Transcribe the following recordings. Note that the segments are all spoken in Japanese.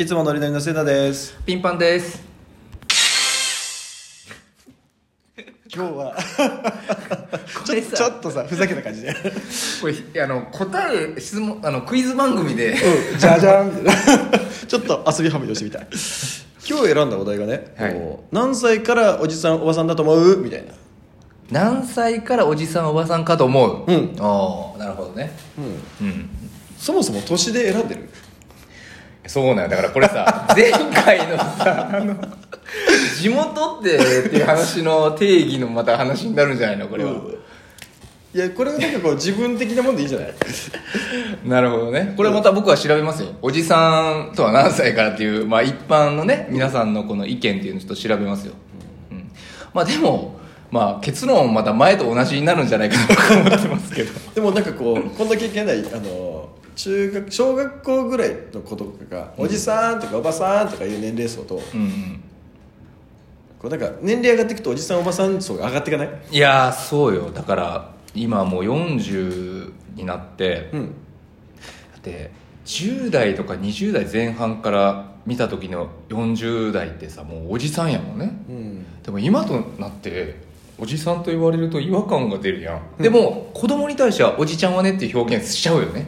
いつもノリノリのせいなです。ピンパンです。今日は これさ。ちょちょっとさふざけた感じで。これあの答え質問あのクイズ番組で。うんじゃじゃん。ちょっと遊びはみ出してみたい。今日選んだお題がね、はい。こう何歳からおじさんおばさんだと思う？みたいな。何歳からおじさんおばさんかと思う？うん。ああなるほどね。うん。うん。そもそも年で選んでる？そうなんよだからこれさ 前回のさあの地元ってっていう話の定義のまた話になるんじゃないのこれは、うん。いやこれはなんかこう自分的なもんでいいんじゃない？なるほどね。これまた僕は調べますよ。おじさんとは何歳からっていう、まあ、一般のね皆さんのこの意見っていうのをちょっと調べますよ、うん。まあでもまあ結論また前と同じになるんじゃないかなと思ってますけど。でもなんかこうこんな経験ないあの中学小学校ぐらいの子とかが、おじさんとかおばさんとかいう年齢層とうんうん。こうなんか年齢上がっていくとおじさんおばさん層が上がっていかない？いやーそうよ。だから今もう40になって、うん。だって10代とか20代前半から見た時の40代ってさもうおじさんやもんね。うん。でも今となっておじさんと言われると違和感が出るやん、でも子供に対してはおじちゃんはねっていう表現しちゃうよね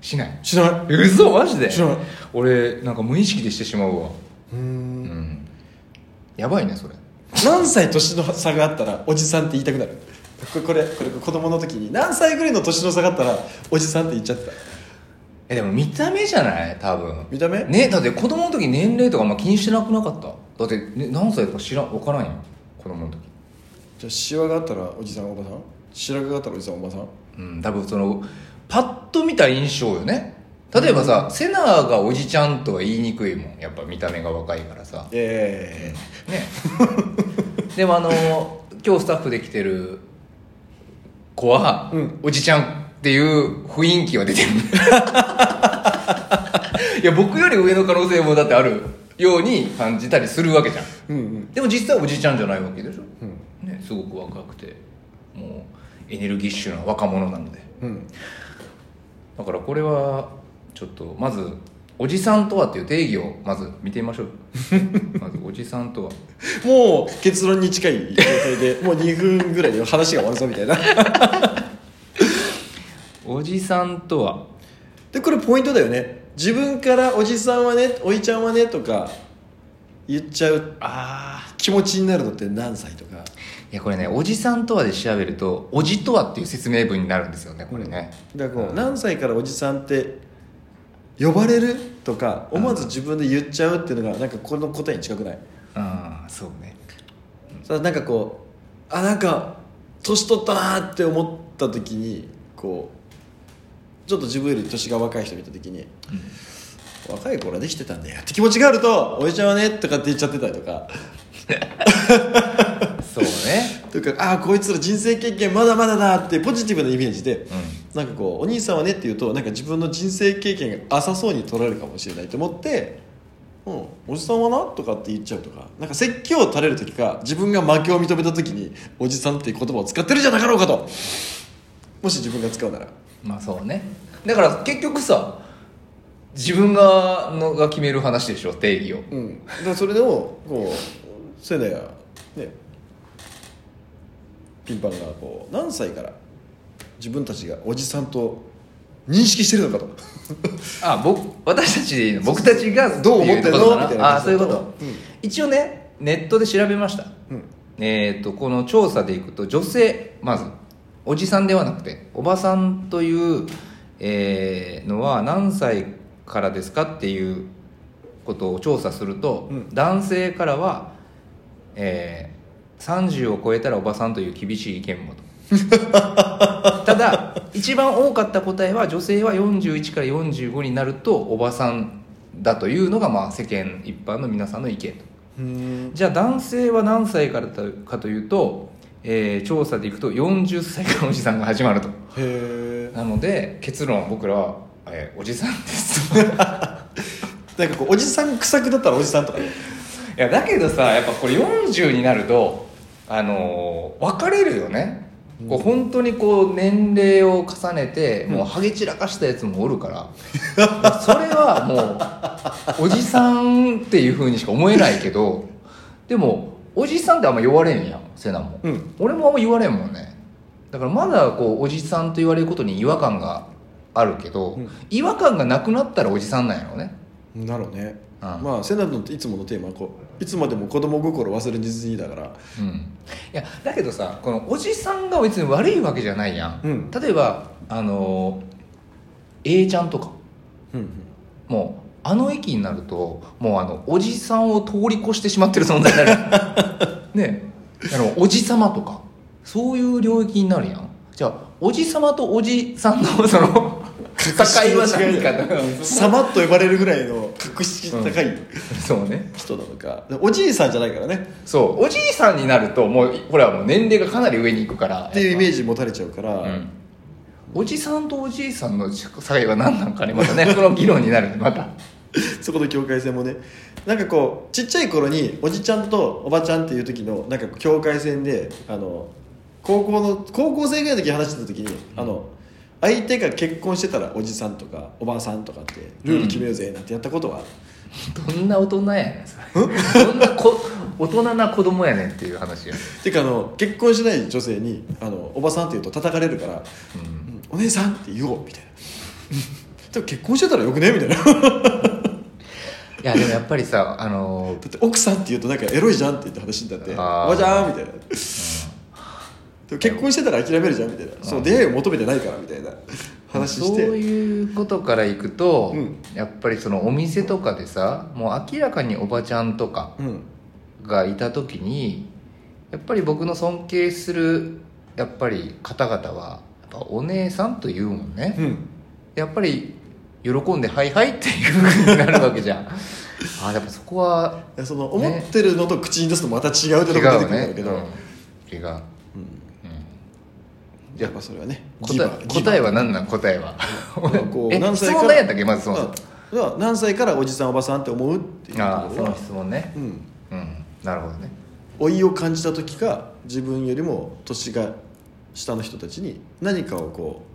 しない。知らない。嘘マジで？知らない。俺なんか無意識でしてしまうわ。ううん。ん。やばいねそれ。何歳年の差があったらおじさんって言いたくなる？これこれこれ子供の時に。何歳ぐらいの年の差があったらおじさんって言っちゃってた？えでも見た目じゃない？多分。見た目？ねだって子供の時年齢とかあんま気にしてなくなかった？だって、ね、何歳とか知らん分からんよ。子供の時。じゃあシワがあったらおじさんおばさん？白髪があったらおじさんおばさん？うん多分そのパッと見た印象よね。例えばさ、セナがおじちゃんとは言いにくいもん。やっぱ見た目が若いからさ。えね。でもあの今日スタッフで来てる子は、うん。おじちゃんっていう雰囲気は出てる。いや僕より上の可能性もだってあるように感じたりするわけじゃん。えうんうん。でも実際おじちゃんじゃないわけでしょ、うん。ね、すごく若くてもうエネルギッシュな若者なので。うんだからこれはちょっとまずおじさんとはっていう定義をまず見てみましょう。まずおじさんとは。もう結論に近い状態で もう2分ぐらいで話が終わるぞみたいな。おじさんとは。でこれポイントだよね。自分からおじさんはねおいちゃんはねとか言っちゃうああ気持ちになるのって何歳とか？いやこれねおじさんとはで調べるとおじとはっていう説明文になるんですよねこれね、だからこう何歳からおじさんって呼ばれるとか思わず自分で言っちゃうっていうのがなんかこの答えに近くない？ああそうね。さなんかこうあなんか年取ったなーって思った時にこうちょっと自分より年が若い人見た時に、若い頃はできてたんだよって気持ちがあると「おじちゃんはね」とかって言っちゃってたりとか そうね。とかああこいつら人生経験まだまだだってポジティブなイメージで、うなんかこうお兄さんはねって言うとなんか自分の人生経験が浅そうに取られるかもしれないと思って「うん、おじさんはな?」とかって言っちゃうとかなんか説教を垂れる時か自分が負けを認めた時に「おじさん」っていう言葉を使ってるじゃなかろうかと。もし自分が使うなら。まあそうね。だから結局さ自分がのが決める話でしょ定義を。うん。だからそれでもこうせいだやねピンパンがこう何歳から自分たちがおじさんと認識してるのかと。あ僕私たちでいいの僕たちが どう思ってるの？みたいなあそういうこと、うん。一応ねネットで調べました。うん。えー、とこの調査でいくと女性まずおじさんではなくておばさんという、えーのは何歳からですかっていうことを調査すると、うん。男性からは、えー30を超えたらおばさんという厳しい意見もと。ただ一番多かった答えは女性は41から45になるとおばさんだというのがまあ世間一般の皆さんの意見と。うん。じゃあ男性は何歳からかというと、えー調査でいくと40歳からおじさんが始まると。へえなので結論僕らは、えーおじさんです。なんかこうおじさん臭くだったらおじさんとかねいやだけどさやっぱこれ40になるとあのー分かれるよね、こう本当にこう年齢を重ねてもうハゲ散らかしたやつもおるから、それはもおじさんっていうふうにしか思えないけどでもおじさんってあんま言われんやんセナも、うん。俺もあんま言われんもんね。だからまだこうおじさんと言われることに違和感があるけど、うん。違和感がなくなったらおじさんなんやろうね。なるね。うん。まあセナのいつものテーマはこういつまでも子供心忘れずにだから。うん。いやだけどさこのおじさんが別に悪いわけじゃないやん、うん。例えばあの A ちゃんとか。うん。もうあの駅になるともうあのおじさんを通り越してしまってる存在になる。ね。あのおじさまとか。そういう領域になるやん。じゃあおじさまとおじさんのその境は何かとサマッと呼ばれるぐらいの格式高いそうね。人なのか、おじいさんじゃないからね。そう。おじいさんになるともうこれはもう年齢がかなり上に行くから。っていうイメージ持たれちゃうから、うん。おじさんとおじいさんの境は何なんかねまたね。この議論になるねまた。そこの境界線もね。なんかこうちっちゃい頃におじちゃんとおばちゃんっていう時のなんか境界線であの高校の高校生ぐらいの時に話してた時に、あの相手が結婚してたらおじさんとかおばあさんとかってルール決めようぜなんてやったことはある、どんな大人やねん。そ れどんなこ大人な子供やねんっていう話や、てかあの結婚しない女性にあのおばさんって言うと叩かれるから、うん。うんお姉さんって言おうみたいな。でも結婚してたらよくねみたいな。だいやでもやっぱりさあのって奥さんって言うとなんかエロいじゃんって言って話になって「おあー。ばちゃん」みたいな結婚してたら諦めるじゃんみたいな。そう出会いを求めてないからみたいな。話して。そういうことからいくと、うん。やっぱりそのお店とかでさもう明らかにおばちゃんとかうん。がいた時にやっぱり僕の尊敬するやっぱり方々はやっぱお姉さんと言うもんね、うん。やっぱり喜んで「はいはい」っていうふうになるわけじゃん。あやっぱそこはその思ってるのと口に出すとまた違うってとこ出てくるんだねけど、うん。違うやっぱそれはね。答え答えは何なん答えは？こうえ何歳かやったっけ？まずそもそも。何歳からおじさんおばさんって思うっていうとああその質問ね。うん。うん。なるほどね。老いを感じた時か自分よりも年が下の人たちに何かをこう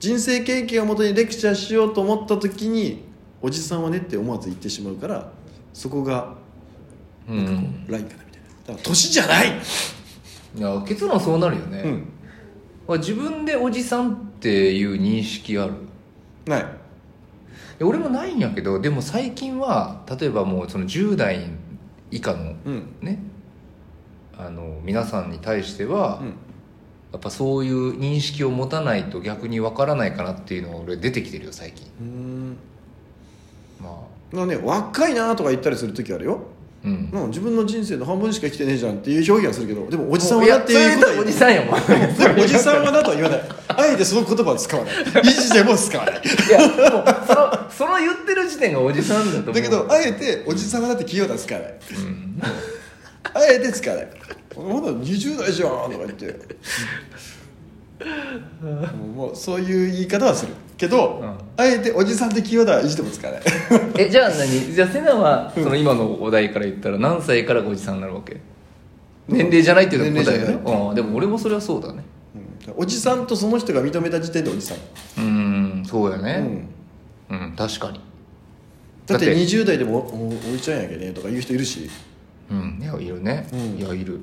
人生経験をもとにレクチャーしようと思った時におじさんはねって思わず言ってしまうからそこがうん。ラインかなみたいな。だから年じゃない、いや結論そうなるよね、うん、自分でおじさんっていう認識ある？ない。俺もないんやけどでも最近は例えばもうその10代以下のうん。ねあの皆さんに対しては、うん。やっぱそういう認識を持たないと逆にわからないかなっていうのが俺出てきてるよ最近。うん。まあ。まあね若いなとか言ったりする時あるようん。うん、自分の人生の半分しか生きてねえじゃんっていう表現はするけどでもおじさんはなっていうことはおじさんやもんでもおじさんはなとは言わない。あえてその言葉を使わない。いじでも使わないいやもうそのその言ってる時点がおじさんだと思う。だけどあえておじさんはなってキーワードは使わない。うん。あえて使わない。まだ20代じゃんとか言って。もうそういう言い方はするけど、うん。あえておじさんってキーワードはいじでも使わない。えじゃあ何？じゃあセナはその今のお題から言ったら何歳からがおじさんになるわけ？年齢じゃないっていうのが答えよね。うん。でも俺もそれはそうだね。うん。おじさんとその人が認めた時点でおじさん、うんそうやうねん、うん、確かに。だってだって20代でもおおおいちゃんやけねとか言う人いるし。うん。いやいるね、うん。いやいる。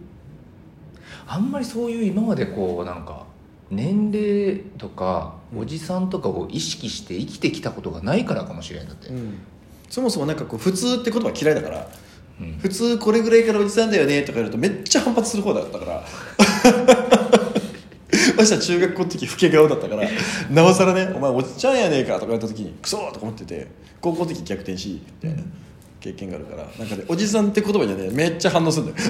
あんまりそういう今までこうなんか年齢とかうん。おじさんとかを意識して生きてきたことがないからかもしれないんだって、うん。そもそもなんかこう普通って言葉嫌いだからうん。普通これぐらいからおじさんだよねとか言うとめっちゃ反発する方だったから。私は中学校の時老け顔だったからなおさらね「お前おじちゃんやねえか」とか言った時に「クソ!」とか思ってて高校の時逆転しみたいな経験があるから。なんかねおじさんって言葉にはねめっちゃ反応するんだよ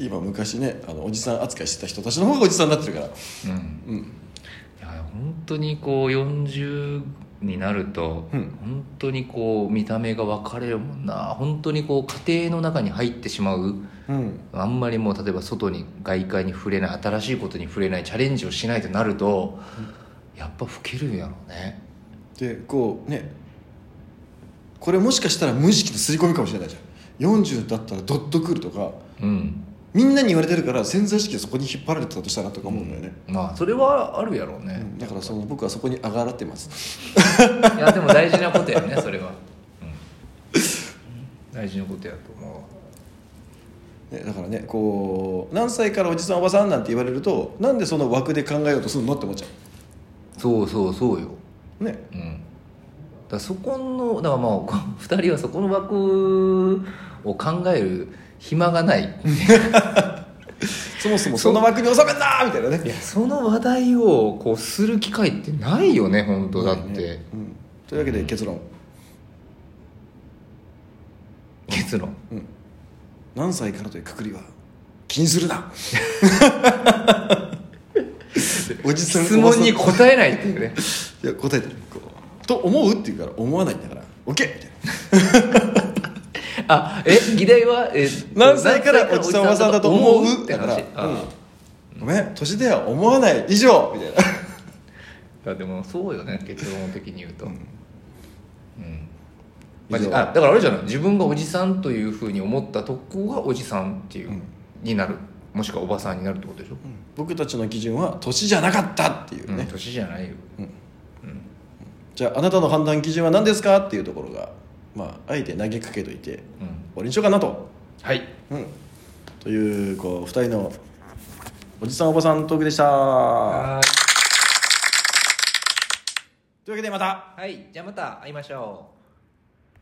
今昔ねあのおじさん扱いしてた人たちの方がおじさんになってるから。うん。うん。いや本当にこう40になると、うん。本当にこう見た目が分かれるもんな。本当にこう家庭の中に入ってしまう。うん。あんまりもう例えば外に外界に触れない新しいことに触れないチャレンジをしないとなると、やっぱ老けるんやろうね。でこうね。これもしかしたら無意識の刷り込みかもしれないじゃん。40だったらドッとくるとか。うんみんなに言われてるから潜在意識がそこに引っ張られてたとしたらとか思うんだよね、まあそれはあるやろうね、だからその僕はそこに上がらってます。いやでも大事なことやねそれは、うん、大事なことやと思ね、だからねこう何歳からおじさんおばさんなんて言われるとなんでその枠で考えようとするのって思っちゃう。そうそうそうよ。うね。うん。だそこのだからまあこ2人はそこの枠を考える暇がない。そもそもその枠に収めんなみたいなね。いやその話題をこうする機会ってないよね本当だって、ね。うん、というわけで結論、結論。うん、何歳からというくくりは気にするな。おじさん質問に答えないっていうね。いや答えてる。と思うって言うから思わないんだから。OK みたいなあえ議題はえ何歳からおじさんおばさんだと思う？って話ごめん年では思わない以上みたいな。いやでもそうよね結論的に言うと、うん。まあ以上。あだからあれじゃない？自分がおじさんというふうに思ったとこがおじさんっていう、うん。になる。もしくはおばさんになるってことでしょ、僕たちの基準は年じゃなかったっていううんね、年じゃないよ。じゃああなたの判断基準は何ですか？っていうところがまああえて投げかけといて終うん。わりにしようかなと、はい。うん、というこう2人のおじさんおばさんトークでした。はというわけでまた。いはい。じゃあまた会いましょう